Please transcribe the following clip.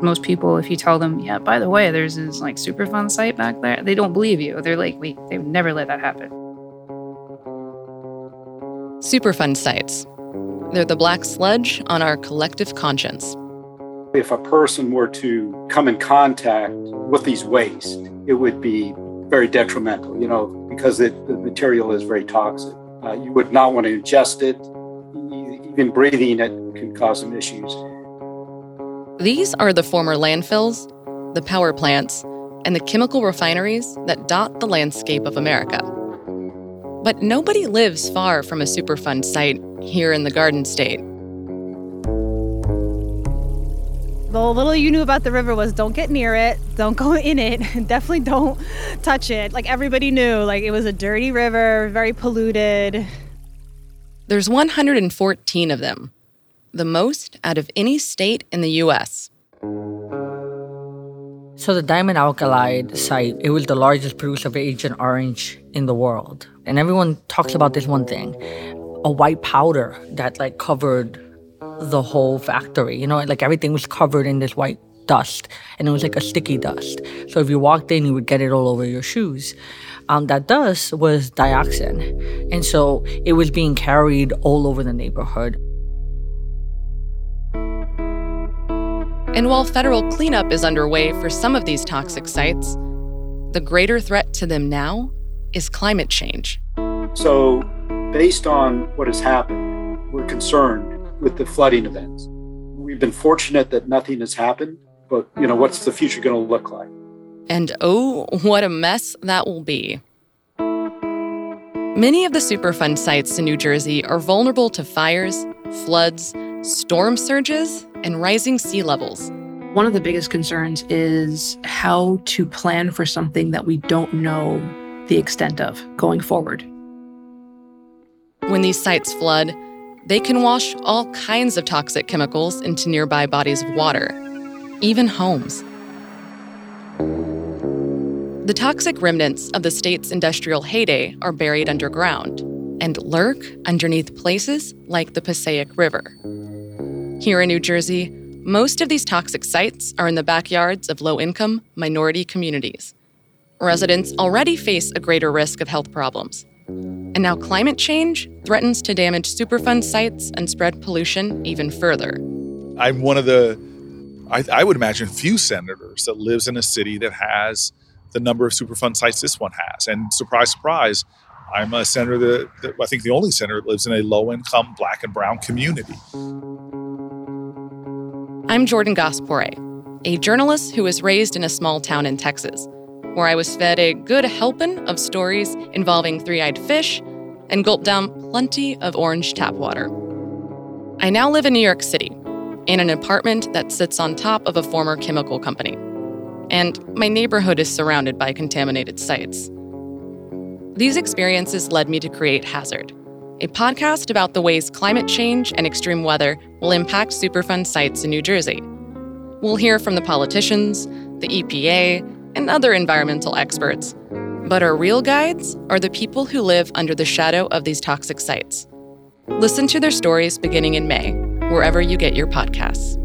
Most people, if you tell them, yeah, by the way, there's this like Superfund site back there, they don't believe you. They're like, wait, they've never let that happen. Superfund sites. They're the black sludge on our collective conscience. If a person were to come in contact with these waste, it would be very detrimental, you know, because it, the material is very toxic. Uh, you would not want to ingest it. Even breathing it can cause some issues. These are the former landfills, the power plants, and the chemical refineries that dot the landscape of America. But nobody lives far from a Superfund site here in the Garden State. The little you knew about the river was don't get near it, don't go in it, definitely don't touch it. Like everybody knew, like it was a dirty river, very polluted. There's 114 of them, the most out of any state in the US. So the Diamond Alkali site, it was the largest producer of Agent Orange in the world. And everyone talks about this one thing, a white powder that like covered the whole factory. You know, like everything was covered in this white dust and it was like a sticky dust. So if you walked in, you would get it all over your shoes. Um, that dust was dioxin. And so it was being carried all over the neighborhood. And while federal cleanup is underway for some of these toxic sites, the greater threat to them now is climate change. So, based on what has happened, we're concerned with the flooding events. We've been fortunate that nothing has happened, but you know, what's the future going to look like? And oh, what a mess that will be. Many of the Superfund sites in New Jersey are vulnerable to fires, floods, storm surges, and rising sea levels. One of the biggest concerns is how to plan for something that we don't know the extent of going forward. When these sites flood, they can wash all kinds of toxic chemicals into nearby bodies of water, even homes. The toxic remnants of the state's industrial heyday are buried underground and lurk underneath places like the Passaic River. Here in New Jersey, most of these toxic sites are in the backyards of low income minority communities. Residents already face a greater risk of health problems. And now climate change threatens to damage Superfund sites and spread pollution even further. I'm one of the, I, I would imagine, few senators that lives in a city that has the number of Superfund sites this one has. And surprise, surprise, I'm a senator that, that I think the only senator that lives in a low income black and brown community. I'm Jordan Gass-Poore', a journalist who was raised in a small town in Texas, where I was fed a good helping of stories involving three eyed fish and gulped down plenty of orange tap water. I now live in New York City, in an apartment that sits on top of a former chemical company and my neighborhood is surrounded by contaminated sites. These experiences led me to create Hazard, a podcast about the ways climate change and extreme weather will impact Superfund sites in New Jersey. We'll hear from the politicians, the EPA, and other environmental experts. But our real guides are the people who live under the shadow of these toxic sites. Listen to their stories beginning in May, wherever you get your podcasts.